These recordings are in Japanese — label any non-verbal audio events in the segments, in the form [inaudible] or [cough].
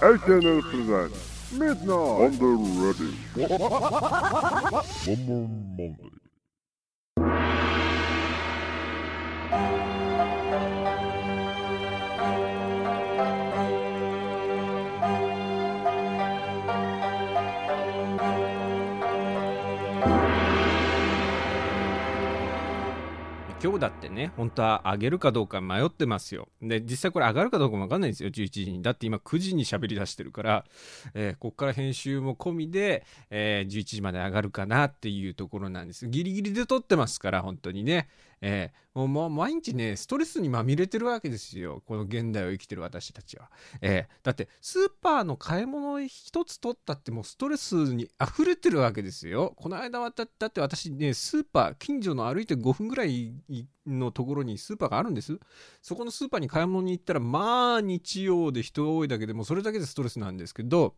SNL presents Midnight on the Ready. More Monday. 今日だってね、本当は上げるかどうか迷ってますよ。で、実際これ上がるかどうかもわかんないんですよ、11時に。だって今9時に喋り出してるから、えーこっから編集も込みで、えー11時まで上がるかなっていうところなんです。ギリギリで撮ってますから、本当にね。えーもう毎日ね、ストレスにまみれてるわけですよ。この現代を生きてる私たちは。えーだって、スーパーの買い物一つ取ったってもうストレスに溢れてるわけですよ。この間はだって私ね、スーパー、近所の歩いて5分ぐらいのところにスーパーがあるんです。そこのスーパーに買い物に行ったら、まあ日曜で人が多いだけでもそれだけでストレスなんですけど、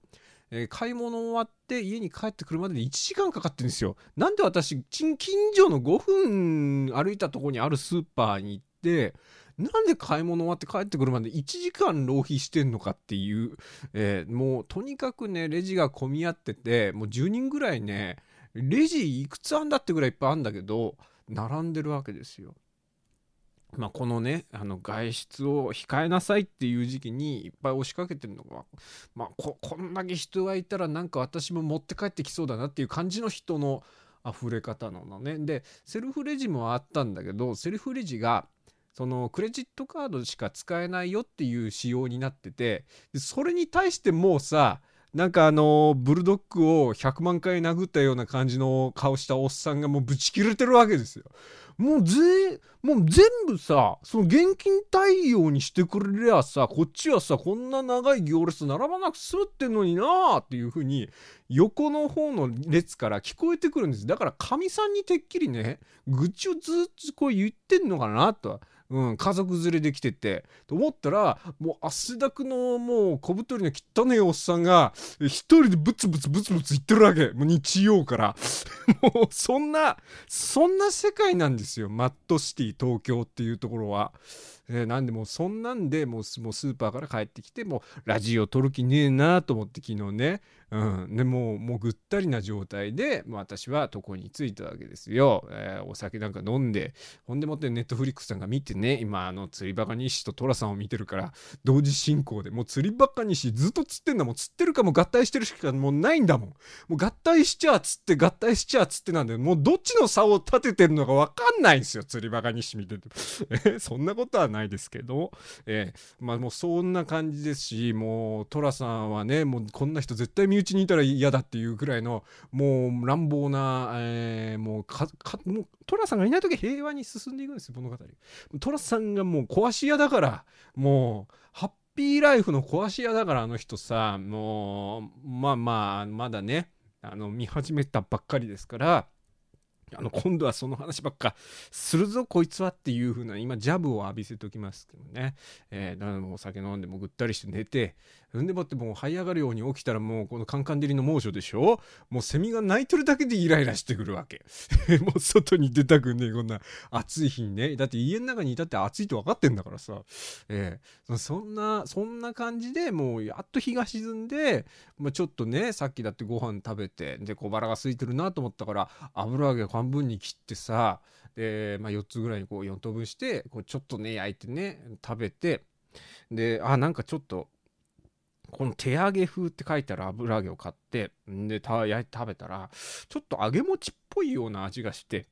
えー買い物終わって家に帰ってくるまでで1時間かかってるんですよ。なんで私、近所の5分歩いたとこにあるスーパーに行って、なんで買い物終わって帰ってくるまで1時間浪費してんのかっていう、えーもうとにかくね、レジが混み合ってて、もう10人ぐらいね、レジいくつあんだってぐらいいっぱいあんだけど、並んでるわけですよ。まあ、このね、あの外出を控えなさいっていう時期にいっぱい押しかけてるのが、まあ、ここんだけ人がいたらなんか私も持って帰ってきそうだなっていう感じの人の溢れ方なのね。で、セルフレジもあったんだけど、セルフレジが、そのクレジットカードしか使えないよっていう仕様になってて、それに対してもうさ、なんかあのブルドッグを100万回殴ったような感じの顔したおっさんがもうブチ切れてるわけですよ。もうぜもう全部さその現金対応にしてくれりゃさこっちはさこんな長い行列並ばなく済むってんのになあっていう風に横の方の列から聞こえてくるんですだからかみさんにてっきりね愚痴をずっとこう言ってんのかなとうん、家族連れで来てて。と思ったらもう汗だくのもう小太りの汚いおっさんが一人でブツブツブツブツ言ってるわけ。もう日曜から。[laughs] もうそんなそんな世界なんですよ。マットシティ東京っていうところは。えーなんでもうそんなんでもうもうスーパーから帰ってきてもうラジオ撮る気ねえなと思って昨日ね、うん、でもうもうぐったりな状態で、私は床に着いたわけですよ、えーお酒なんか飲んでほんでもってネットフリックスさんが見てね今あの釣りバカ西と寅さんを見てるから同時進行でもう釣りバカ西ずっと釣ってんだもん。釣ってるかも合体してるしかもうないんだもん。もう合体しちゃ釣って合体しちゃ釣ってなんでもうどっちの差を立ててるのか分かんないんですよ釣りバカ西見てて。[laughs] えそんなことはない。ないですけど、えーまあもうそんな感じですしもう寅さんはねもうこんな人絶対身内にいたら嫌だっていうくらいのもう乱暴な、えーもうかかもう寅さんがいない時平和に進んでいくんですよ物語。寅さんがもう壊し屋だからもうハッピーライフの壊し屋だからあの人さもうまあまあまだねあの見始めたばっかりですからあの今度はその話ばっかするぞこいつはっていう風な今ジャブを浴びせておきますけどね、えー、だからもうお酒飲んでもぐったりして寝てん。でもってもう這い上がるように起きたらもうこのカンカン照りの猛暑でしょ？もうセミが鳴いてるだけでイライラしてくるわけ。[laughs] もう外に出たくねえこんな暑い日にね。だって家の中にいたって暑いと分かってんだからさ、えー、そんなそんな感じでもうやっと日が沈んで、まあ、ちょっとねさっきだってご飯食べてで小腹が空いてるなと思ったから油揚げ半分に切ってさで、まあ、4つぐらいにこう4等分してこうちょっとね焼いてね食べてであなんかちょっとこの手揚げ風って書いてある油揚げを買ってでた焼いて食べたらちょっと揚げ餅っぽいような味がして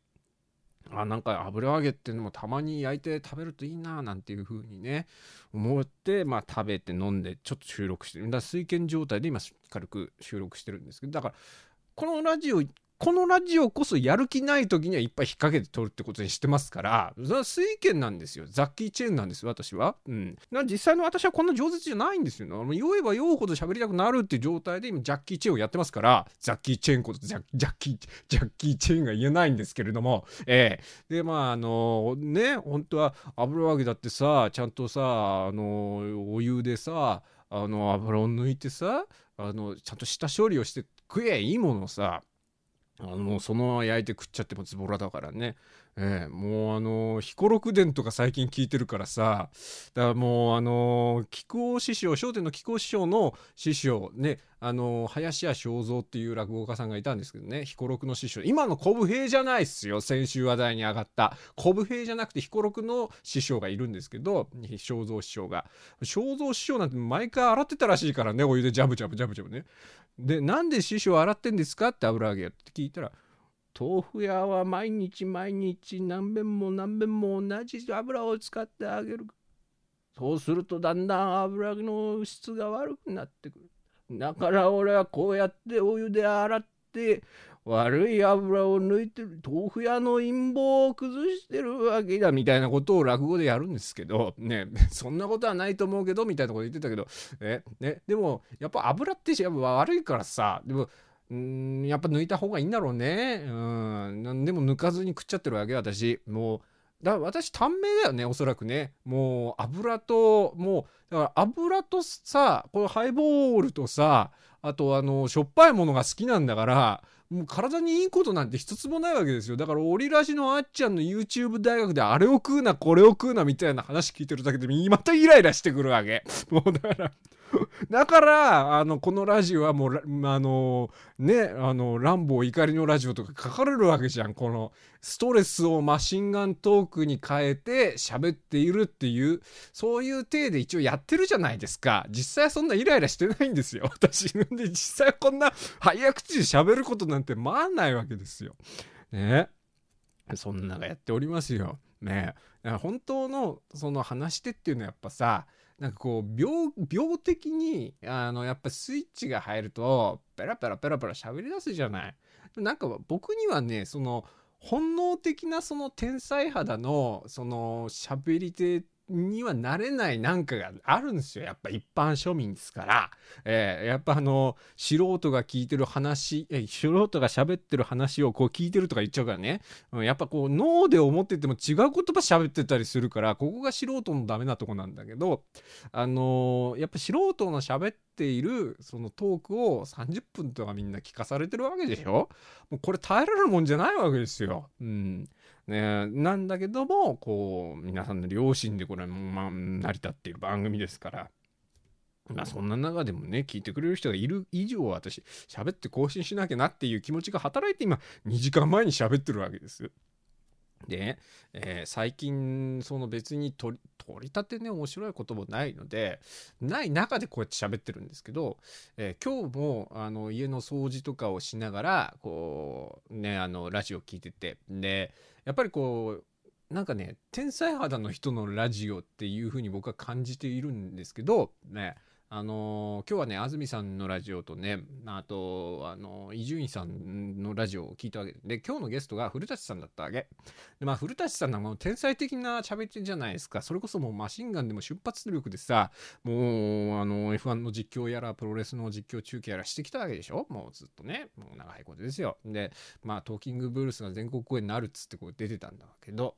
あなんか油揚げっていうのもたまに焼いて食べるといいななんていう風にね思って、まあ、食べて飲んでちょっと収録してる。だから水拳状態で今軽く収録してるんですけどだからこのラジオこのラジオこそやる気ない時にはいっぱい引っ掛けて撮るってことにしてますから、それは水拳なんですよ。ザッキーチェーンなんです、私は。うん。実際の私はこんな上手じゃないんですよ。酔えば酔うほど喋りたくなるっていう状態で今、ジャッキーチェーンをやってますから、ザッキーチェーンことジャジャッキー、ジャッキーチェーンが言えないんですけれども、ええで、まあ、あの、ね、本当は油揚げだってさ、ちゃんとさ、あの、お湯でさ、あの、油を抜いてさ、あの、ちゃんと下処理をして食えいいものをさ、あのそのまま焼いて食っちゃってもズボラだからね、ええもうあの彦六伝とか最近聞いてるからさだからもうあの木久扇師匠笑点の木久扇師匠の師匠ねあの林家正蔵っていう落語家さんがいたんですけどね彦六の師匠。今の小武平じゃないっすよ先週話題に上がった。小武平じゃなくて彦六の師匠がいるんですけど正蔵師匠が。正蔵師匠なんて毎回洗ってたらしいからねお湯でジャブジャブジャブジャブね。でなんで師匠洗ってんですかって油揚げって聞いたら豆腐屋は毎日毎日何遍も何遍も同じ油を使ってあげる。そうするとだんだん油の質が悪くなってくる。だから俺はこうやってお湯で洗って悪い油を抜いてる。豆腐屋の陰謀を崩してるわけだ。みたいなことを落語でやるんですけど。ね。そんなことはないと思うけどみたいなこと言ってたけど。えね。でもやっぱ油ってやっぱ悪いからさ。でもうんやっぱ抜いた方がいいんだろうね。うん。でも抜かずに食っちゃってるわけ私。もう、だから私短命だよね、おそらくね。もう油と、もう、だから油とさ、このハイボールとさ、あとあの、しょっぱいものが好きなんだから、もう体にいいことなんて一つもないわけですよ。だから、オリラジのあっちゃんの YouTube 大学であれを食うな、これを食うな、みたいな話聞いてるだけで、またイライラしてくるわけ。もうだから [laughs] だから、あの、このラジオはもう、あの、ね、あの、乱暴怒りのラジオとか書かれるわけじゃん。この、ストレスをマシンガントークに変えて喋っているっていう、そういう体で一応やってるじゃないですか。実際そんなイライラしてないんですよ。[laughs] 私。で、実際こんな早口で喋ることなんてまあないわけですよ。ね。そんながやっておりますよ。ね。本当のその話し手っていうのはやっぱさ、なんかこう病病的にあのやっぱスイッチが入るとペラペラペラペラ喋り出すじゃない。なんか僕にはねその本能的なその天才肌のその喋り手にはなれないなんかがあるんですよ。やっぱ一般庶民ですから。えー、やっぱあの、素人が聞いてる話、えー、素人が喋ってる話をこう聞いてるとか言っちゃうからね。うん、やっぱこう脳で思ってても違う言葉喋ってたりするから、ここが素人のダメなとこなんだけど、あのー、やっぱ素人の喋ってているそのトークを30分とかみんな聞かされてるわけでしょ？もうこれ耐えられるもんじゃないわけですよ。うん。ね、なんだけどもこう皆さんの良心でこれ、まあ、成り立っている番組ですから。まあそんな中でもね、聞いてくれる人がいる以上私、喋って更新しなきゃなっていう気持ちが働いて今、2時間前に喋ってるわけです。で、えー、最近、その別に取り、取り立てね、面白いこともないので、ない中でこうやって喋ってるんですけど、えー、今日も、あの、家の掃除とかをしながら、こう、ね、あの、ラジオ聞いてて、で、やっぱりこう、なんかね、天才肌の人のラジオっていうふうに僕は感じているんですけど、ね、あのー、今日はね、安住さんのラジオとね、あと、あの伊集院さんのラジオを聞いたわけで、今日のゲストが古舘さんだったわけ。で、まあ、古舘さんはもう天才的な喋りじゃないですか。それこそもうマシンガンでも出発力でさ、もう、あの、F1 の実況やら、プロレスの実況中継やらしてきたわけでしょもうずっとね、もう長いことですよ。で、まあ、トーキングブルースが全国公演になるっつってこう出てたんだけど、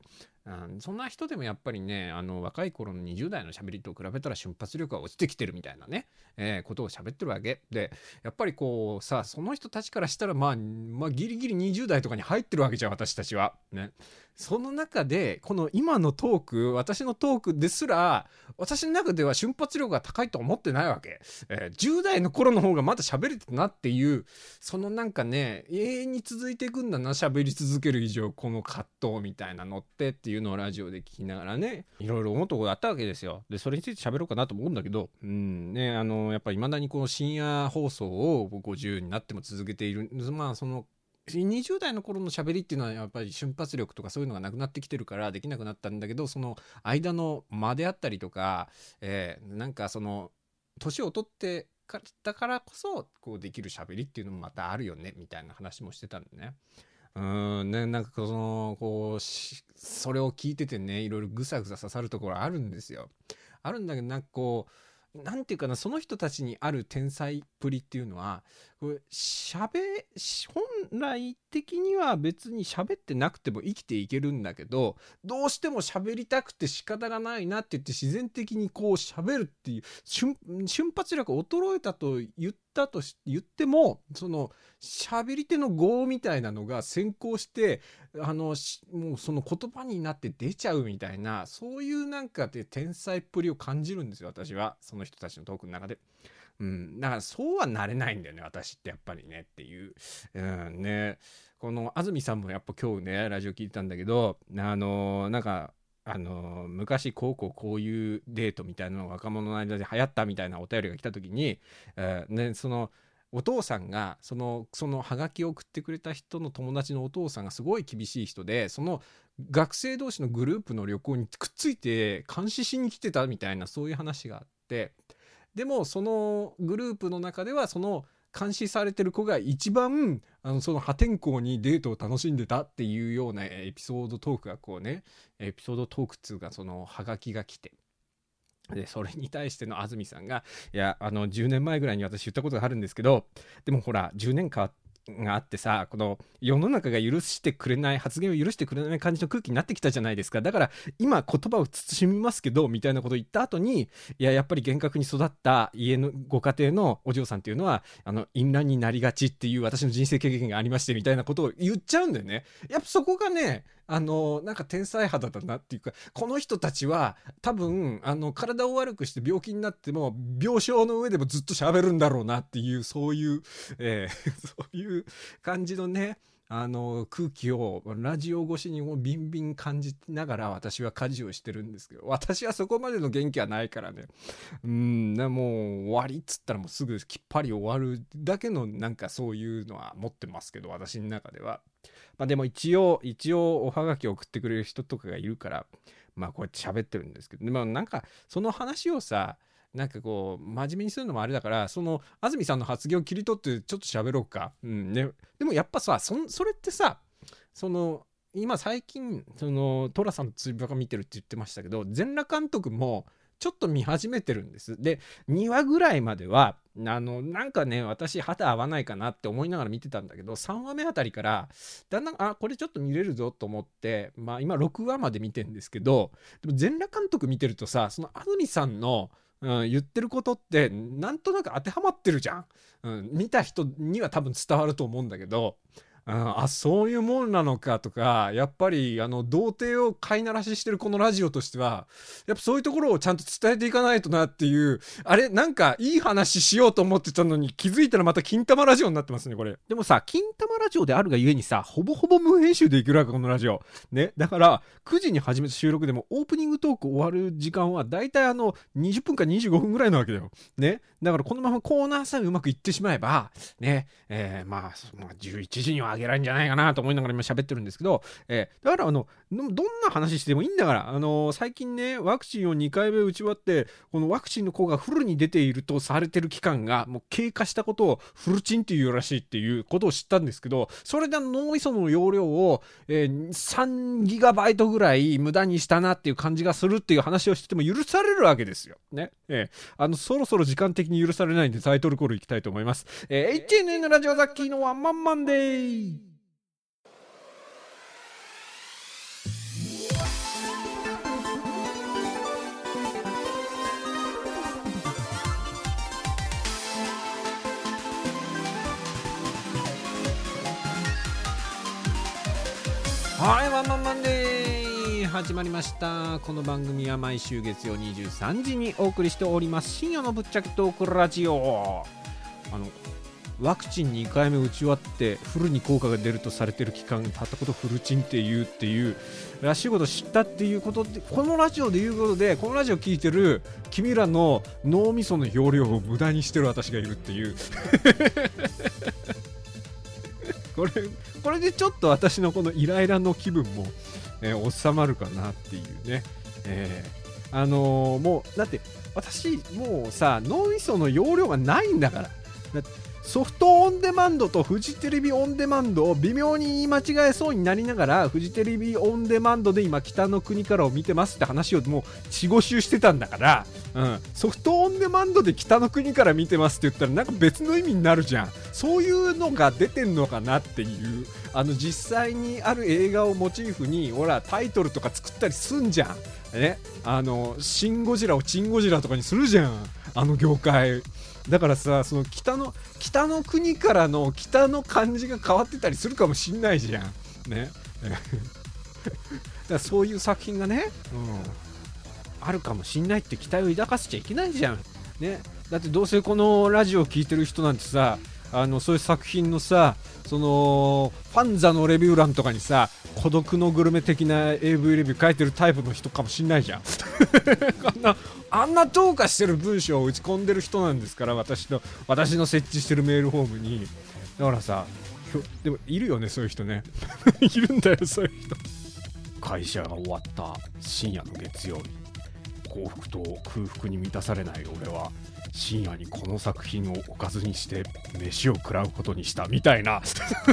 うん、そんな人でもやっぱりね、あの、若い頃の20代の喋りと比べたら瞬発力が落ちてきてるみたいなね、えー、ことを喋ってるわけ。で、やっぱりこう、さ、その人たちからしたら、まあ、まあ、ギリギリ20代とかに入ってるわけじゃん、私たちは。ね。その中で、この今のトーク、私のトークですら、私の中では瞬発力が高いと思ってないわけ。えー、10代の頃の方がまだ喋れてたなっていう、そのなんかね、永遠に続いていくんだな、喋り続ける以上、この葛藤みたいなのってっていううのをラジオで聞きながらね、いろいろ思うとこがあったわけですよ。で、それについて喋ろうかなと思うんだけど、うん、ね、あの、やっぱ未だにこの深夜放送を僕50になっても続けている、まあ、その、20代の頃の喋りっていうのはやっぱり瞬発力とかそういうのがなくなってきてるからできなくなったんだけどその間の間であったりとか、えー、なんかその年を取ってだからこそこうできる喋りっていうのもまたあるよねみたいな話もしてたんでね。うんね、なんかそのこうそれを聞いててねいろいろぐさぐさ刺さるところあるんですよ。あるんだけどなんかこうなんていうかなその人たちにある天才っぷりっていうのはこれ喋し本来的には別に喋ってなくても生きていけるんだけどどうしても喋りたくて仕方がないなって言って自然的にこう喋るっていう瞬発力衰えたと言ったと言ってもその喋り手の業みたいなのが先行してあのもうその言葉になって出ちゃうみたいなそういうなんかで天才っぷりを感じるんですよ私はその人たちのトークの中で。うん、だからそうはなれないんだよね私ってやっぱりねっていう、うんね、この安住さんもやっぱ今日ねラジオ聞いてたんだけどあのなんかあの昔こうこうこういうデートみたいなのが若者の間で流行ったみたいなお便りが来た時に、えーね、そのお父さんがそのそのハガキを送ってくれた人の友達のお父さんがすごい厳しい人でその学生同士のグループの旅行にくっついて監視しに来てたみたいなそういう話があってでもそのグループの中ではその監視されてる子が一番あのその破天荒にデートを楽しんでたっていうようなエピソードトークがこうねエピソードトークっつうかそのハガキが来てでそれに対しての安住さんがいやあの10年前ぐらいに私言ったことがあるんですけどでもほら10年間があってさこの世の中が許してくれない発言を許してくれない感じの空気になってきたじゃないですか。だから今言葉を慎みますけどみたいなことを言った後にいややっぱり厳格に育った家のご家庭のお嬢さんっていうのはあの淫乱になりがちっていう私の人生経験がありましてみたいなことを言っちゃうんだよね。やっぱそこがねあのなんか天才肌だなっていうかこの人たちは多分あの体を悪くして病気になっても病床の上でもずっと喋るんだろうなっていう [laughs] そういう、えーそういう感じのねあの空気をラジオ越しにもビンビン感じながら私は家事をしてるんですけど私はそこまでの元気はないからねうんもう終わりっつったらもうすぐきっぱり終わるだけのなんかそういうのは持ってますけど私の中では。まあでも一応一応おはがきを送ってくれる人とかがいるからまあこうやって喋ってるんですけどでもなんかその話をさなんかこう真面目にするのもあれだからその安住さんの発言を切り取ってちょっと喋ろうか、うんね、でもやっぱさそそれってさその今最近その寅さんのつぶやか見てるって言ってましたけど全裸監督もちょっと見始めてるんです。で2話ぐらいまではあのなんかね私肌合わないかなって思いながら見てたんだけど3話目あたりからだんだんあこれちょっと見れるぞと思ってまあ今6話まで見てんですけどでも全裸監督見てるとさその安住さんのうん、言ってることってなんとなく当てはまってるじゃん、うん、見た人には多分伝わると思うんだけど、あそういうもんなのかとかやっぱりあの童貞を飼いならししてるこのラジオとしてはやっぱそういうところをちゃんと伝えていかないとなっていうあれなんかいい話しようと思ってたのに気づいたらまた金玉ラジオになってますねこれ。でもさ金玉ラジオであるがゆえにさほぼほぼ無編集でいけるわけこのラジオ。ねだから9時に始めた収録でもオープニングトーク終わる時間はだいたいあの20分か25分ぐらいなわけだよ。ねだからこのままコーナーさえうまくいってしまえばねえー、まあ、まあ、11時には上げられるんじゃないかなと思いながら今喋ってるんですけど、えー、だからあのどんな話してもいいんだからあの最近ねワクチンを2回目打ち終わってこのワクチンの効果がフルに出ているとされてる期間がもう経過したことをフルチンっていうらしいっていうことを知ったんですけどそれで脳みその容量を、えー、3ギガバイトぐらい無駄にしたなっていう感じがするっていう話をしてても許されるわけですよ。ね。えー、あの、そろそろ時間的に許されないんでタイトルコールいきたいと思います。えー、HNN ラジオザッキーのワンマンマンデーはい、ワンマンマンデー始まりました。この番組は毎週月曜23時にお送りしております。深夜のぶっちゃけトークラジオ。あの、ワクチン2回目打ち終わってフルに効果が出るとされてる期間たったことフルチンって言うっていうらしいこと知ったっていうことでこのラジオで言うことでこのラジオ聞いてる君らの脳みその容量を無駄にしてる私がいるっていう [laughs] これこれでちょっと私のこのイライラの気分も、えー収まるかなっていうね、えーあのーもうだって私もうさ脳みその容量がないんだから。だソフトオンデマンドとフジテレビオンデマンドを微妙に言い間違えそうになりながら、フジテレビオンデマンドで今北の国からを見てますって話をもう死語集してたんだから、うん、ソフトオンデマンドで北の国から見てますって言ったらなんか別の意味になるじゃん。そういうのが出てんのかなっていう、あの実際にある映画をモチーフに、ほら、タイトルとか作ったりすんじゃん。ね、あの、シン・ゴジラをチン・ゴジラとかにするじゃん。あの業界。だからさその北の北の国からの北の感じが変わってたりするかもしんないじゃん。ね。[laughs] だそういう作品がね、うん、あるかもしんないって期待を抱かせちゃいけないじゃん。ね。だってどうせこのラジオを聴いてる人なんてさあのそういう作品のさそのファンザのレビュー欄とかにさ孤独のグルメ的な AV レビュー書いてるタイプの人かもしんないじゃん。[laughs] あんなあんなどうかしてる文章を打ち込んでる人なんですから私の私の設置してるメールフォームに。だからさでもいるよねそういう人ね。[laughs] いるんだよそういう人。会社が終わった深夜の月曜日。幸福と空腹に満たされない俺は。深夜にこの作品をおかずにして飯を食らうことにしたみたいな。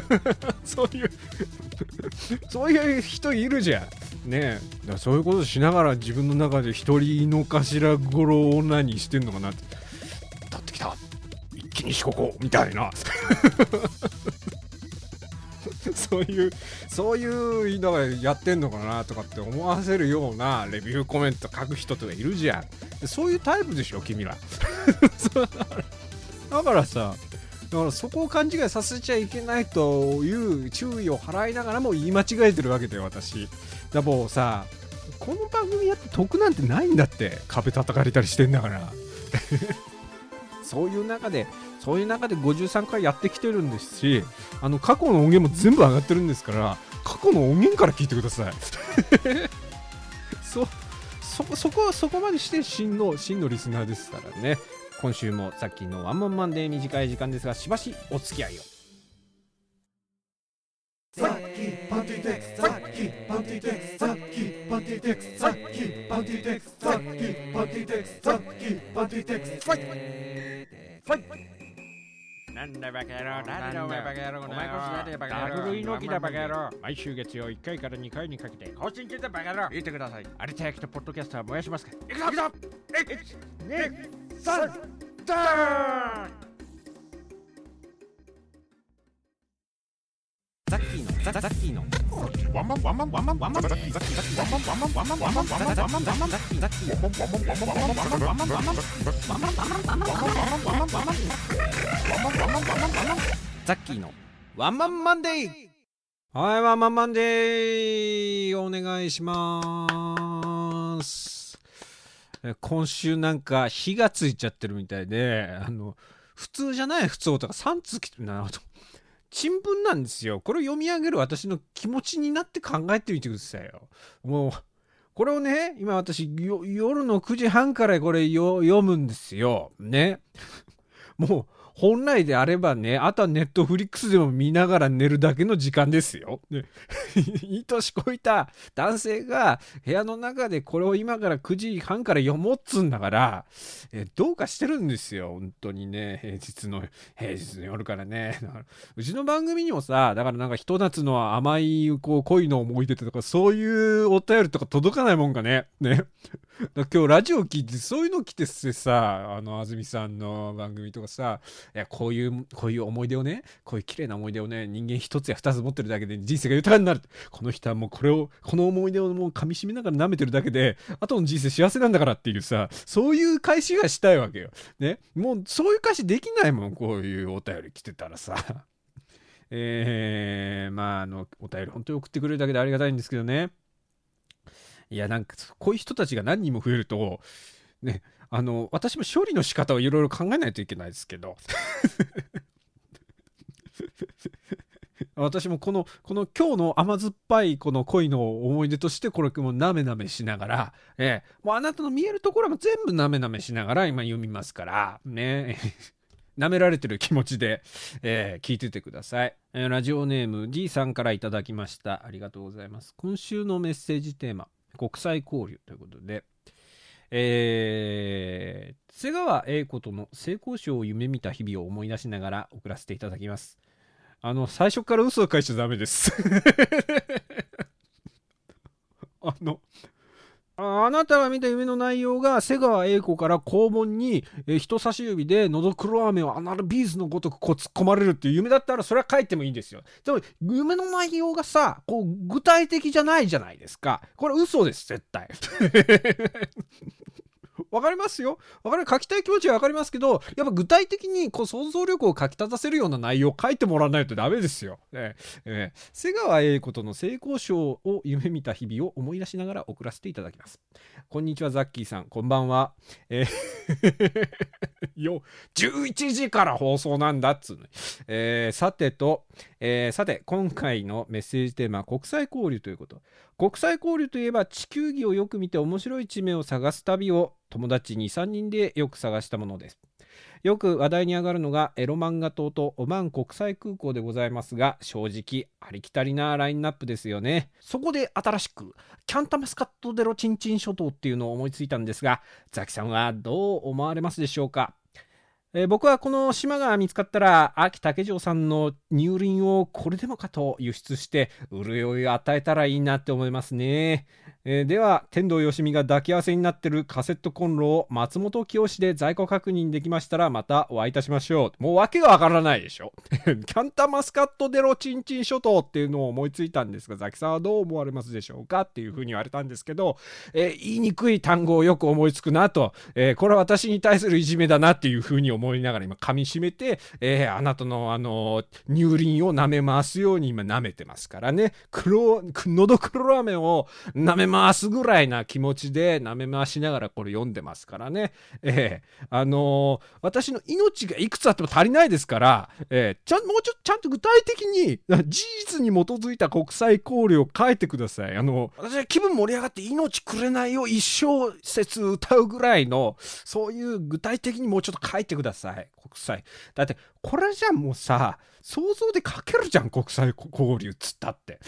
[laughs] そういう [laughs] そういう人いるじゃん。ねえ。だそういうことしながら自分の中で一人の頭頃を何してんのかなって。立ってきた。一気に四国みたいな。[laughs] そういうそういうのがやってんのかなとかって思わせるようなレビューコメント書く人とかいるじゃん。そういうタイプでしょ君ら。[laughs] だからさだからそこを勘違いさせちゃいけないという注意を払いながらも言い間違えてるわけだよ私。だもうさこの番組やって得なんてないんだって壁叩かれたりしてんだから。そういう中で、そういう中で53回やってきてるんですし、あの、過去の音源も全部上がってるんですから、過去の音源から聞いてください。[laughs] そ、そ、そこ、そこまでして真の、真のリスナーですからね。今週もさっきのワンマンマンで短い時間ですが、しばしお付き合いを。さっきパンティテックスさっきパンティテックスさっきパンティテックスさっきパンティテックスさっきパンティテックスさっきパンティテックスさっきパンティテックスなんだバカ野郎なんだお前バカ野郎お前こそなんだバカ野郎ダブルイノキだバカ野郎毎週月曜1回から2回にかけて更新中だバカ野郎言ってください有田焼きとポッドキャストは燃やしますかいくぞいくぞ1 2 3ダーンザッキーのザッキーの。ワンマンワンマンワンマンワンマンザッキーザッキーザッキーワンマンワンマンワンマンワンマンザッキーザッキーワンマンワンマンワンマンワンマンワンマンワンマンワンマンワンマンワンマンワンマンワンマンワンマンワンマンワンマンワンマンワンマンワンマンワンマンマンワンマンマン新聞なんですよ。これを読み上げる私の気持ちになって考えてみてくださいよ。もう、これをね、今私、夜の9時半からこれ読むんですよ。ね。[laughs] もう、本来であればね、あとはネットフリックスでも見ながら寝るだけの時間ですよ。ね、[laughs] いい年こいた男性が部屋の中でこれを今から9時半から読もうっつんだから、えどうかしてるんですよ。本当にね、平日の、平日の夜からね。ら [laughs] うちの番組にもさ、だからなんかひと夏の甘いこう恋の思い出とか、そういうお便りとか届かないもんかね。ね。今日ラジオ聞いてそういうの来てってさ、あの、安住さんの番組とかさ、いや、こういう、こういう思い出をね、こういう綺麗な思い出をね、人間一つや二つ持ってるだけで人生が豊かになる。この人はもうこれを、この思い出をもう噛み締めながら舐めてるだけで、後の人生幸せなんだからっていうさ、そういう返しがしたいわけよ。ね。もうそういう返しできないもん、こういうお便り来てたらさ。えー、まあ、あの、お便り本当に送ってくれるだけでありがたいんですけどね。いや、なんか、こういう人たちが何人も増えると、ね、あの、私も処理の仕方をいろいろ考えないといけないですけど。[laughs] 私もこの、この今日の甘酸っぱいこの恋の思い出として、これもなめなめしながら、ええ、もうあなたの見えるところも全部なめなめしながら今読みますから、ね。[laughs] 舐められてる気持ちで、えー聞いててください、えーラジオネーム D さんからいただきました。ありがとうございます。今週のメッセージテーマ、国際交流ということで、えー、瀬川栄子との性交渉を夢見た日々を思い出しながら送らせていただきます。あの最初から嘘を返しちゃダメです。[laughs] あのあなたが見た夢の内容が瀬川栄子から肛門に、え人差し指で喉黒飴をアナルビーズのごとくこう突っ込まれるっていう夢だったらそれは書いてもいいんですよ。でも夢の内容がさ、こう具体的じゃないじゃないですか。これ嘘です、絶対。わかりますよ。わかる。書きたい気持ちはわかりますけど、やっぱ具体的にこう想像力をかき立たせるような内容を書いてもらわないとダメですよ。えー、えー、瀬川栄子との性交渉を夢見た日々を思い出しながら送らせていただきます。こんにちは、ザッキーさん。こんばんは。えー [laughs] よ、11時から放送なんだっつうの。えー、さてと、えー、さて、今回のメッセージテーマは国際交流ということ。国際交流といえば地球儀をよく見て面白い地名を探す旅を友達2、3人でよく探したものです。よく話題に上がるのがエロ漫画島とオマン国際空港でございますが正直ありきたりなラインナップですよねそこで新しくキャンタマスカットデロチンチン諸島っていうのを思いついたんですがザキさんはどう思われますでしょうか？えー、僕はこの島が見つかったら、秋竹城さんの乳輪をこれでもかと輸出して、潤いを与えたらいいなって思いますね。えー、では、天童よしみが抱き合わせになってるカセットコンロを松本清で在庫確認できましたら、またお会いいたしましょう。もう訳がわからないでしょ。[laughs] キャンタマスカットデロチンチン諸島っていうのを思いついたんですが、ザキさんはどう思われますでしょうかっていうふうに言われたんですけど、えー、言いにくい単語をよく思いつくなと、えこれは私に対するいじめだなっていうふうに思思いながら今噛みしめて、えー、あなたのあの乳輪を舐め回すように今舐めてますからね。黒喉黒飴を舐め回すぐらいな気持ちで舐め回しながらこれ読んでますからね、えー、あのー、私の命がいくつあっても足りないですから、えー、ちゃんもうちょっとちゃんと具体的に事実に基づいた国際交流を書いてください。あの私は気分盛り上がって命くれないよ一生説歌うぐらいのそういう具体的にもうちょっと書いてください。国際。だって、これじゃもうさ、想像で書けるじゃん、国際交流っつったって。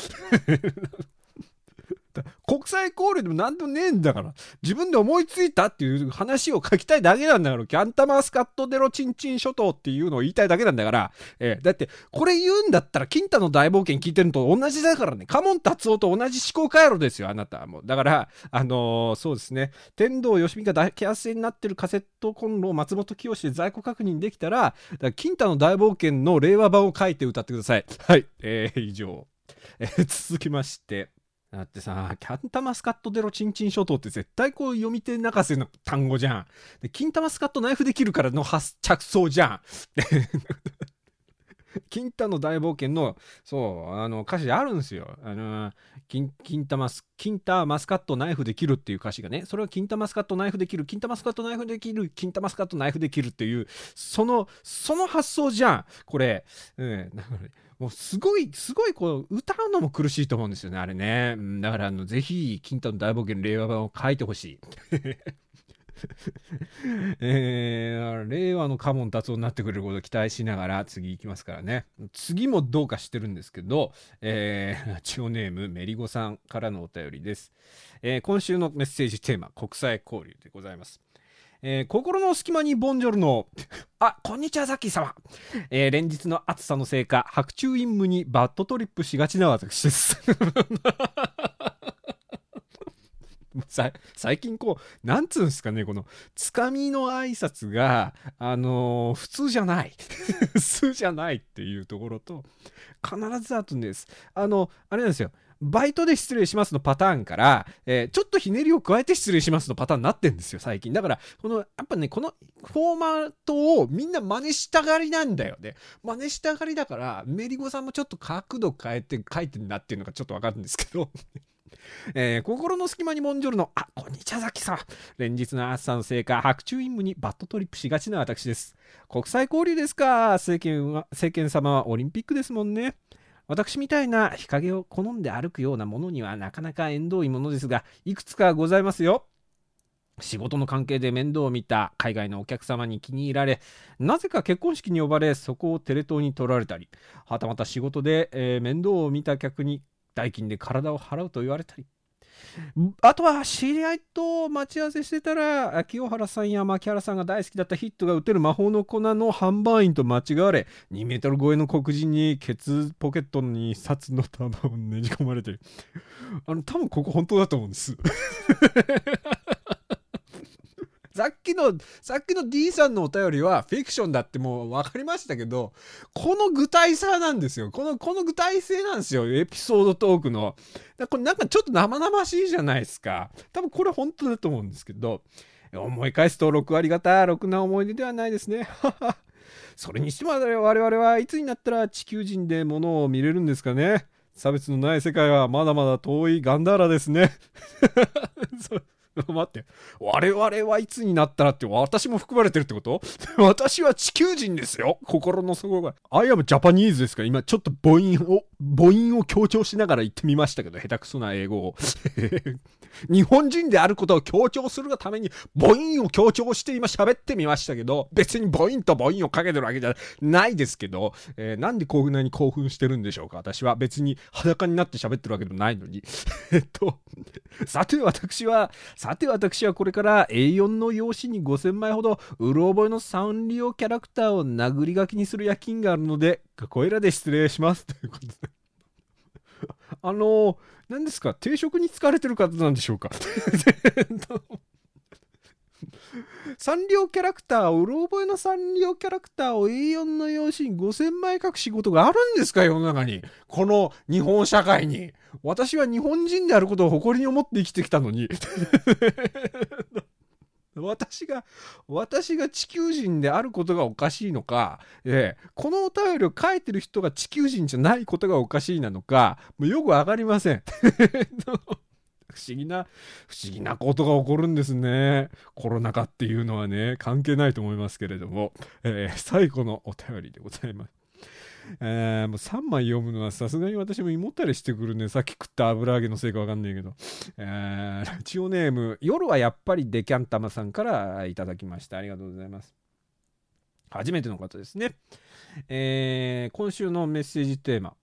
国際交流でも何でもねえんだから。自分で思いついたっていう話を書きたいだけなんだから。キャンタマスカットデロチンチン諸島っていうのを言いたいだけなんだから。えー、だって、これ言うんだったら、金太の大冒険聞いてるのと同じだからね。カモン達夫と同じ思考回路ですよ、あなたはもう。だから、あのー、そうですね。天童よしみが抱き合わせになってるカセットコンロを松本清で在庫確認できたら、ら金太の大冒険の令和版を書いて歌ってください。はい。えー、以上。えー、続きまして。だってさ、キャンタマスカットデロチンチン諸島って絶対こう読み手泣かせの単語じゃん。で、金玉スカットナイフできるからの発着想じゃん。[laughs] 金太の大冒険の、そう、あの、歌詞あるんですよ。あの、金、金玉ス、金玉マスカットナイフで切るっていう歌詞がね、それは金玉マスカットナイフで切る、金玉マスカットナイフで切る、金玉マスカットナイフで切るっていう、その、その発想じゃん。これ。うん。だからもうすごい、すごいこう、歌うのも苦しいと思うんですよね、あれね。だから、あの、ぜひ、金太の大冒険令和版を書いてほしい。[laughs] えー、令和のカモン達夫になってくれることを期待しながら次行きますからね。次もどうかしてるんですけど、えー、チオネームメリゴさんからのお便りです。えー、今週のメッセージテーマ、国際交流でございます。えー、心の隙間にボンジョルノ。[laughs] あ、こんにちは、ザッキー様。えー、連日の暑さのせいか、白昼陰夢にバッドトリップしがちな私です。[laughs] 最近こう、なんつうんですかね、この、つかみの挨拶が、あのー、普通じゃない。[laughs] 普通じゃないっていうところと、必ずあとんです。あの、あれなんですよ。バイトで失礼しますのパターンから、えー、ちょっとひねりを加えて失礼しますのパターンになってんですよ、最近。だから、この、やっぱね、このフォーマットをみんな真似したがりなんだよね。真似したがりだから、メリゴさんもちょっと角度変えて書いてんなっていうのがちょっとわかるんですけど。[laughs] えー、心の隙間にモンジョルの、あ、こんにちは、ザキさん。連日の暑さのせいか、白昼陰夢にバットトリップしがちな私です。国際交流ですか？政権は、政権様はオリンピックですもんね。私みたいな日陰を好んで歩くようなものにはなかなか縁遠いものですが、いくつかございますよ。仕事の関係で面倒を見た海外のお客様に気に入られ、なぜか結婚式に呼ばれ、そこをテレ東に取られたり、はたまた仕事で、えー、面倒を見た客に代金で体を払うと言われたり、あとは知り合いと待ち合わせしてたら清原さんや牧原さんが大好きだったヒットが打てる魔法の粉の販売員と間違われ2メートル超えの黒人にケツポケットに札の束をねじ込まれてる。あの多分ここ本当だと思うんです。さっきの、さっきの D さんのお便りはフィクションだってもう分かりましたけど、この具体さなんですよ。この、この具体性なんですよ。エピソードトークの。これなんかちょっと生々しいじゃないですか。多分これ本当だと思うんですけど、思い返すと6割方、ろくな思い出ではないですね。それにしても我々はいつになったら地球人で物を見れるんですかね。差別のない世界はまだまだ遠いガンダーラですね。[laughs] [laughs] 待って。我々はいつになったらって私も含まれてるってこと？[laughs] 私は地球人ですよ。心の底が。I am Japanese ですから今ちょっと母音を、母音を強調しながら言ってみましたけど、下手くそな英語を。[laughs] 日本人であることを強調するがために母音を強調して今喋ってみましたけど、別に母音と母音をかけてるわけじゃないですけど、えー、なんでこんなに興奮してるんでしょうか？私は別に裸になって喋ってるわけでもないのに。えっと、さて私は、ささて私はこれから A4 の用紙に5000枚ほどうろ覚えのサンリオキャラクターを殴り書きにする夜勤があるので、こいらで失礼します。[laughs] ということで。あの何ですか？定食に疲れてる方なんでしょうか？[laughs] サンリオキャラクター、うろ覚えのサンリオキャラクターを A4 の用紙に5000枚書く仕事があるんですか世の中に。この日本社会に。私は日本人であることを誇りに思って生きてきたのに。[laughs] 私が、私が地球人であることがおかしいのか、えー、このお便りを書いてる人が地球人じゃないことがおかしいなのか、もうよくわかりません。[laughs] 不思議な、不思議なことが起こるんですね。コロナ禍っていうのはね、関係ないと思いますけれども、えー、最後のお便りでございます。えー、もう3枚読むのはさすがに私も胃もたれしてくるね。さっき食った油揚げのせいかわかんないけど。えー、ラジオネーム、夜はやっぱりデキャンタマさんからいただきました。ありがとうございます。初めての方ですね。えー、今週のメッセージテーマ。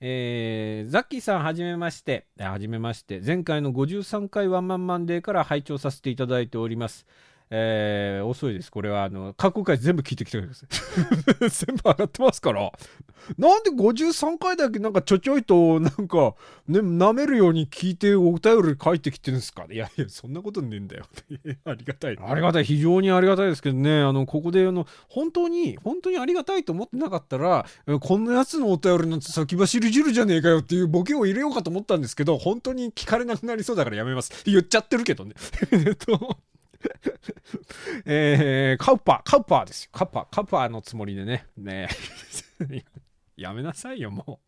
えー、ザッキーさんはじめまして。はじめまして。前回の53回ワンマンマンデーから拝聴させていただいております。えー、遅いです。これは、あの、過去回全部聞いてきてください。[laughs] 全部上がってますから。なんで53回だけなんかちょちょいと、なんか、ね、舐めるように聞いてお便り書いてきてるんですかいやいや、そんなことねえんだよ。[laughs] ありがたい。ありがたい。非常にありがたいですけどね。あの、ここで、あの、本当に、本当にありがたいと思ってなかったら、こんなやつのお便りなんて先走り汁じゃねえかよっていうボケを入れようかと思ったんですけど、本当に聞かれなくなりそうだからやめます。言っちゃってるけどね。[laughs] えっと、[laughs] えー、カウパー、カウパーですよ。カウパー、カウパーのつもりでね。ね [laughs] やめなさいよ、もう。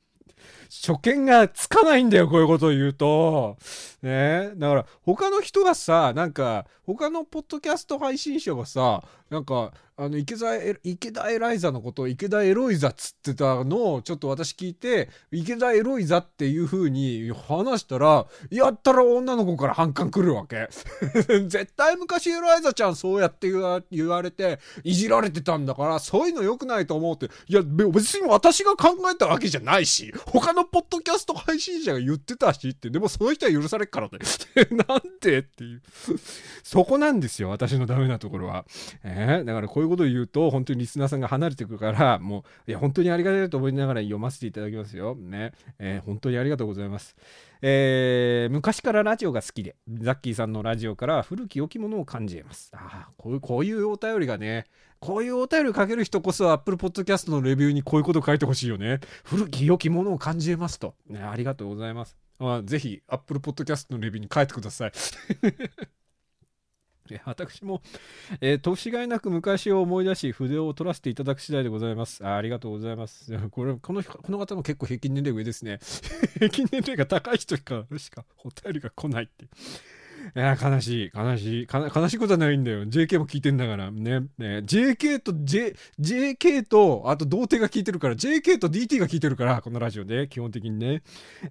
初見がつかないんだよ、こういうことを言うと。ねだから、他の人がさ、なんか、他のポッドキャスト配信者がさ、なんか、あの池田池田エライザのことを池田エロイザっつってたのをちょっと私聞いて池田エロイザっていう風に話したらやったら女の子から反感来るわけ。[laughs] 絶対昔エライザちゃんそうやって言われていじられてたんだからそういうの良くないと思うって。いや別に私が考えたわけじゃないし他のポッドキャスト配信者が言ってたしってでもその人は許されっからね。[laughs] なんでっていう。そこなんですよ私のダメなところは。えー、だからこういういうことを言うと、本当にリスナーさんが離れてくるから、もう、いや、本当にありがたいと思いながら読ませていただきますよ。ね。えー、本当にありがとうございます。えー、昔からラジオが好きで、ザッキーさんのラジオから古き良きものを感じます。ああ、こういう、こういうお便りがね、こういうお便りをかける人こそ Apple Podcast のレビューにこういうこと書いてほしいよね。古き良きものを感じますと。ね、ありがとうございます。まあ、ぜひ Apple Podcast のレビューに書いてください。私も、えー、年がいなく昔を思い出し、筆を取らせていただく次第でございます。あありがとうございます。[laughs] これ、この、この方も結構平均年齢上ですね。[laughs] 平均年齢が高い人しか、しかお便りが来ないって。いや、悲しい、悲しい、悲しいことはないんだよ。JK も聞いてんだからね。ね JK と J、JK と、あと童貞が聞いてるから、JK と DT が聞いてるから、このラジオで、基本的にね。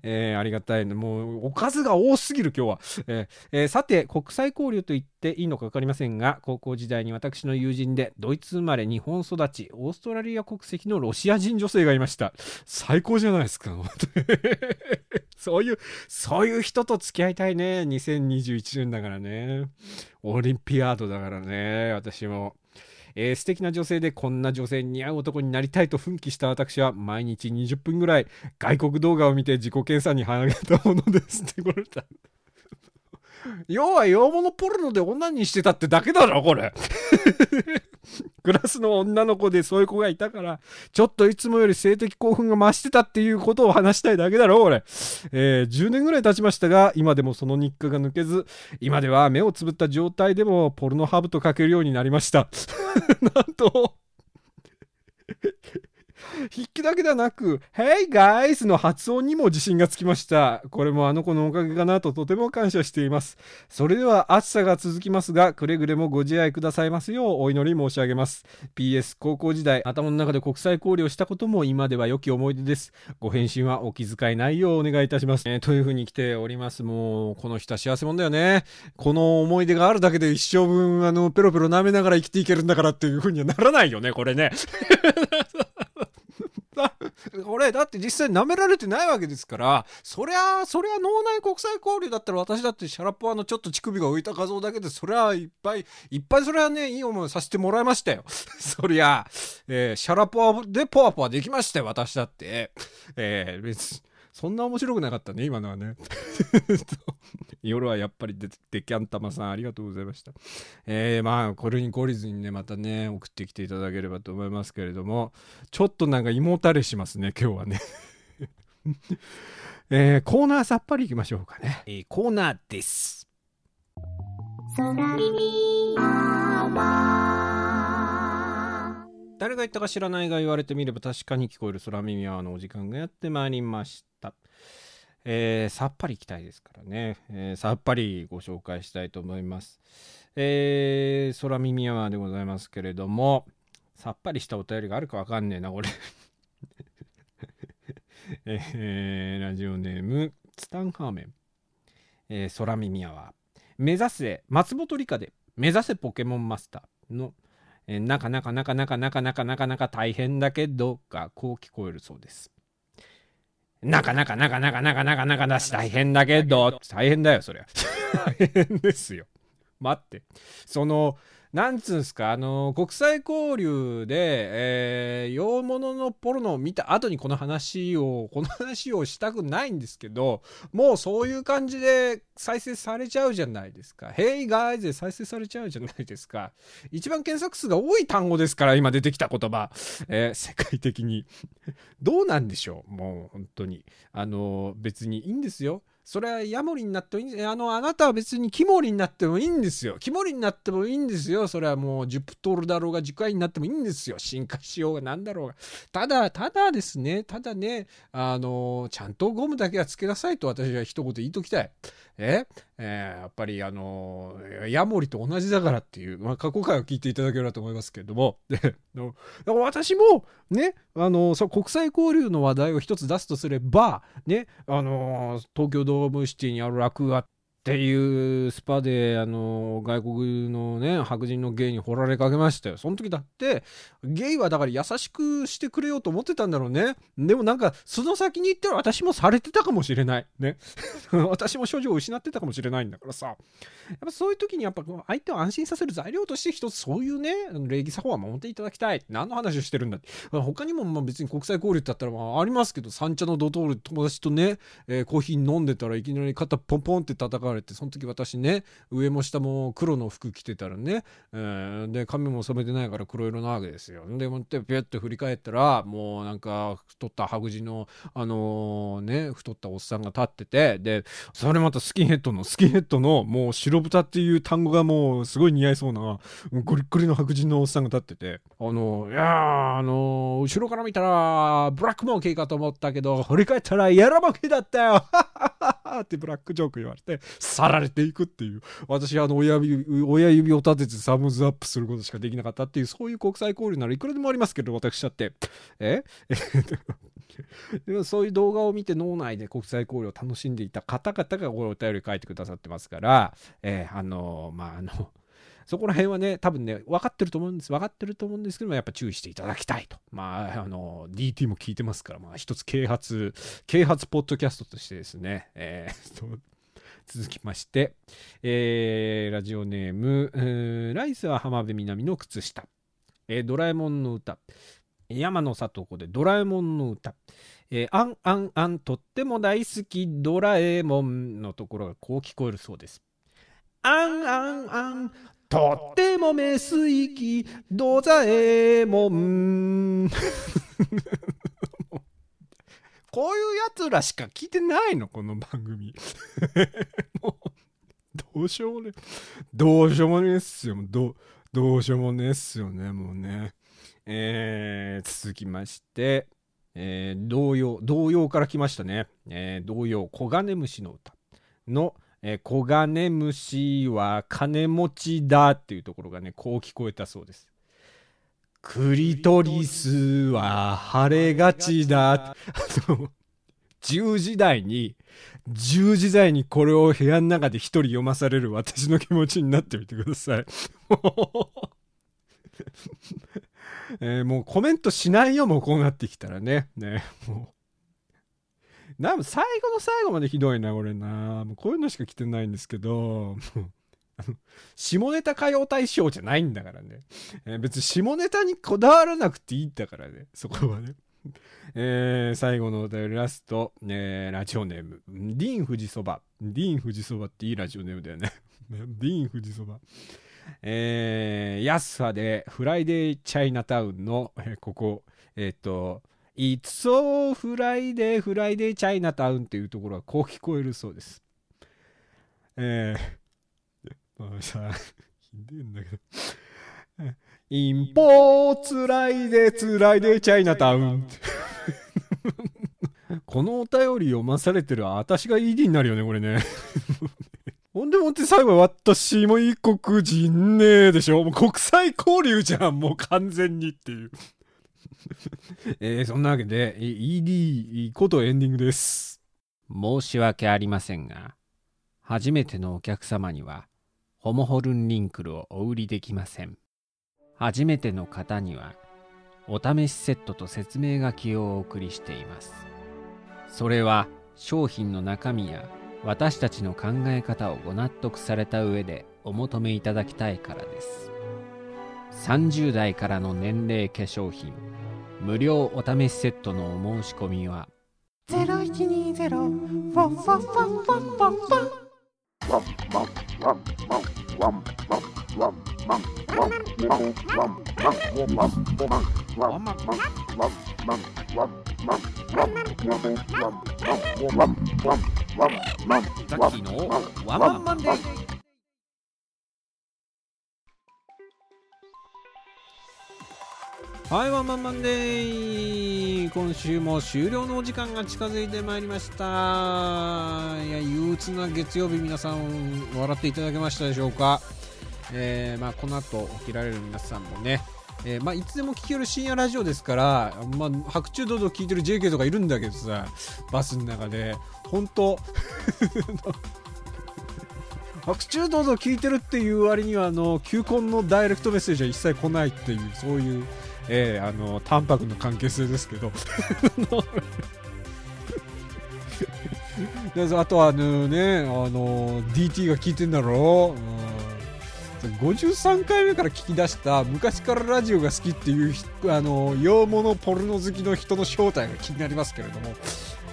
えー、ありがたい。もう、おかずが多すぎる、今日は。えーえー、さて、国際交流と言っていいのか分かりませんが、高校時代に私の友人で、ドイツ生まれ、日本育ち、オーストラリア国籍のロシア人女性がいました。最高じゃないですか。[laughs] そういう、そういう人と付き合いたいね。2021年だからね。オリンピアードだからね。私も。えー、素敵な女性でこんな女性に似合う男になりたいと奮起した私は毎日20分ぐらい外国動画を見て自己検査に励んだものですってこれだ。[laughs] 要は洋物ポルノで女にしてたってだけだろ、これ。[laughs] クラスの女の子でそういう子がいたから、ちょっといつもより性的興奮が増してたっていうことを話したいだけだろ、これ。えー、10年ぐらい経ちましたが、今でもその日課が抜けず、今では目をつぶった状態でもポルノハブと書けるようになりました。[laughs] なんと、筆記だけではなく、Hey guys! の発音にも自信がつきました。これもあの子のおかげかなととても感謝しています。それでは暑さが続きますが、くれぐれもご自愛くださいますようお祈り申し上げます。PS 高校時代、頭の中で国際交流をしたことも今では良き思い出です。ご返信はお気遣いないようお願いいたします。えー、というふうに来ております。もう、この人は幸せ者だよね。この思い出があるだけで一生分、あの、ペロペロ舐めながら生きていけるんだからっていうふうにはならないよね、これね。[laughs] [laughs] 俺、だって実際舐められてないわけですから、そりゃ、そりゃ脳内国際交流だったら私だってシャラポワのちょっと乳首が浮いた画像だけで、そりゃいっぱい、いっぱいそれはね、いい思いさせてもらいましたよ。[laughs] そりゃ、えー、シャラポワでポワポワできましたよ、私だって。えー、別に。そんな面白くなかったね、今のはね。[laughs] 夜はやっぱりデデキャンタマさんありがとうございました。えー、まあ、これに懲りずにね、またね、送ってきていただければと思いますけれども、ちょっとなんか胃もたれしますね、今日はね。[laughs] えー、コーナーさっぱりいきましょうかね。えー、コーナーです。誰が言ったか知らないが言われてみれば確かに聞こえる空耳アワーのお時間がやってまいりました。えー、さっぱりいきたいですからね、えー、さっぱりご紹介したいと思います。えー、空耳アワーでございますけれども、さっぱりしたお便りがあるかわかんねえな、これ [laughs] えー、ラジオネーム、ツタンハーメン、えー、空耳アワー。目指せ、松本理香で、目指せポケモンマスターの、えー、なかなかなかなかなかなかなかなか大変だけどがこう聞こえるそうです。なかなかなかなかなかなかなかだし大変だけど、大変だよ、そりゃ。大変ですよ。待って。その、なんつうんすか、あの、国際交流で、えー、洋物のポルノを見た後にこの話を、この話をしたくないんですけど、もうそういう感じで再生されちゃうじゃないですか。Hey guys で再生されちゃうじゃないですか。一番検索数が多い単語ですから、今出てきた言葉。えー、世界的に。どうなんでしょう？もう本当に。あの、別にいいんですよ。それはヤモリになってもいいんですあの、あなたは別にキモリになってもいいんですよ。キモリになってもいいんですよ。それはもうジュプトルだろうが、樹海になってもいいんですよ。進化しようが何だろうが。ただ、ただですね、ただね、あの、ちゃんとゴムだけはつけなさいと私は一言言いときたい。え？えー、やっぱりあのヤモリと同じだからっていう、まあ、過去回を聞いていただければと思いますけれども、[laughs] で私もね、あのそ国際交流の話題を一つ出すとすれば、ね、あの東京ドームシティにある楽屋っていうスパで、あの、外国のね、白人のゲイに掘られかけましたよ。その時だって、ゲイはだから優しくしてくれようと思ってたんだろうね。でもなんか、その先に行ったら私もされてたかもしれない。ね。[laughs] 私も症状を失ってたかもしれないんだからさ。やっぱそういう時にやっぱ相手を安心させる材料として一つそういうね、礼儀作法は守っていただきたい。何の話をしてるんだって。他にもまあ別に国際交流ってあったらまあありますけど、三茶のドトール友達とね、えー、コーヒー飲んでたらいきなり肩ポンポンって叩かれれてその時私ね上も下も黒の服着てたらね、えー、で髪も染めてないから黒色なわけですよ。でもってピュッて振り返ったらもうなんか太った白人のあのー、ね太ったおっさんが立っててでそれまたスキンヘッドのスキンヘッドのもう白豚っていう単語がもうすごい似合いそうなゴリッゴリの白人のおっさんが立っててあのー、いやあの、後ろから見たらブラックモンキーかと思ったけど振り返ったらイエローモンキーだったよ。[laughs] ーってブラックジョーク言われて去られていくっていう。私、あの、親指、親指を立ててサムズアップすることしかできなかったっていう、そういう国際交流ならいくらでもありますけど、私だって。え？[laughs] でもそういう動画を見て脳内で国際交流を楽しんでいた方々がこれお便り書いてくださってますから、えー、あの、まあ、あの、そこら辺はね、多分ね、分かってると思うんです。分かってると思うんですけども、やっぱ注意していただきたいと。まあ、あの、DT も聞いてますから、まあ、一つ啓発、啓発ポッドキャストとしてですね、えー、[laughs] 続きまして、えー、ラジオネーム、ライスは浜辺美波の靴下、えー、ドラえもんの歌、山野里子でドラえもんの歌、えー、あんあんあんとっても大好きドラえもんのところがこう聞こえるそうです。あんあんあんとってもメスイキドザエモンこういうやつらしか聞いてないのこの番組。[laughs] もうどうしようもねどうしようもねえっすよ。どどうしようもねえっすよねもうね。えー、続きましてえー、童謡、童謡から来ましたね。えー、童謡、黄金虫の歌の、えー、黄金虫は金持ちだっていうところがね、こう聞こえたそうです。クリトリスは腫れがちだ。あの、10時台に、10時台にこれを部屋の中で一人読まされる私の気持ちになってみてください。[laughs] えー、もうコメントしないよ、もうこうなってきたらね。ね、もう。なん最後の最後までひどいな、俺な。もうこういうのしか来てないんですけど、[laughs] 下ネタ歌謡大賞じゃないんだからね。えー、別に下ネタにこだわらなくていいんだからね、そこはね。[laughs] えー、最後のお便りラスト、えー、ラジオネーム、ディーン富士そば。ディーン富士そばっていいラジオネームだよね。[laughs] ディーン富士そば。えー、安さでフライデーチャイナタウンの、えー、ここ、えっ、ー、と、It's so Friday, Friday チャイナタウンっていうところはこう聞こえるそうです。えー、まあさ、ひでえんだけど。インポーつらいでつらいでチャイナタウン。このお便り読まされてる私が ED になるよね、これね。ほんでもって最後は私も異国人ねでしょもう国際交流じゃん、もう完全にっていう。[laughs] えー、そんなわけで、ED ことエンディングです。申し訳ありませんが、初めてのお客様には、ホモホルンリンクルをお売りできません。初めての方には、お試しセットと説明書きをお送りしています。それは商品の中身や私たちの考え方をご納得された上でお求めいただきたいからです30代からの年齢化粧品無料お試しセットのお申し込みは。0120フォフォフォフォフォフォザッキーのワンマンマンデー。はい、ワンマンマンデー今週も終了のお時間が近づいてまいりました。いや、憂鬱な月曜日皆さん笑っていただけましたでしょうか。えー、まあ、この後起きられる皆さんもね、えー、まあ、いつでも聞ける深夜ラジオですから、まあ、白昼堂々聞いてる JK とかいるんだけどさ、バスの中で、本当？[laughs] 白昼堂々聞いてるっていう割には、あの、球根のダイレクトメッセージは一切来ないっていう、そういう、えー、あの、タンパクの関係性ですけど。あとはあのね、あの、DT が聞いてんだろ？う、うん53回目から聞き出した昔からラジオが好きっていうあの洋物ポルノ好きの人の正体が気になりますけれども、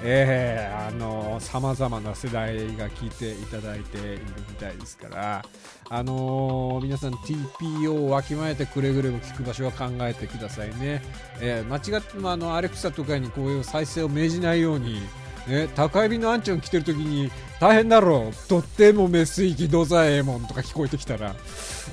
えー、あの様々な世代が聞いていただいているみたいですからあのー、皆さん TPO をわきまえてくれぐれも聞く場所は考えてくださいね、えー、間違ってもあのアレクサとかにこういう再生を命じないようにね、宅配便のあんちゃん来てる時に大変だろう。とってもメスイキドザエモンとか聞こえてきたら。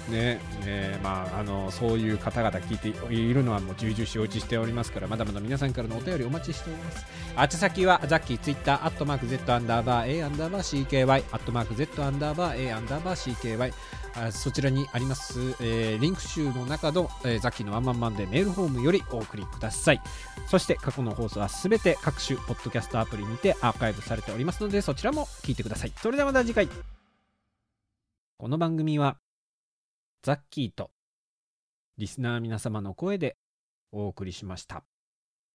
ねねまああのそういう方々聞いているのはもう重々承知しておりますからまだまだ皆さんからのお便りお待ちしております。宛先はザッキーツイッターアットマーク Z アンダーバー A アンダーバー CKY アットマーク Z アンダーバー A アンダーバー CKY あそちらにあります、えー、リンク集の中の、えー、ザッキーのワンマンマンでメールフォームよりお送りください。そして過去の放送はすべて各種ポッドキャストアプリにてアーカイブされておりますのでそちらも聞いてくださいそれではまた次回この番組はザッキーとリスナー皆様の声でお送りしました。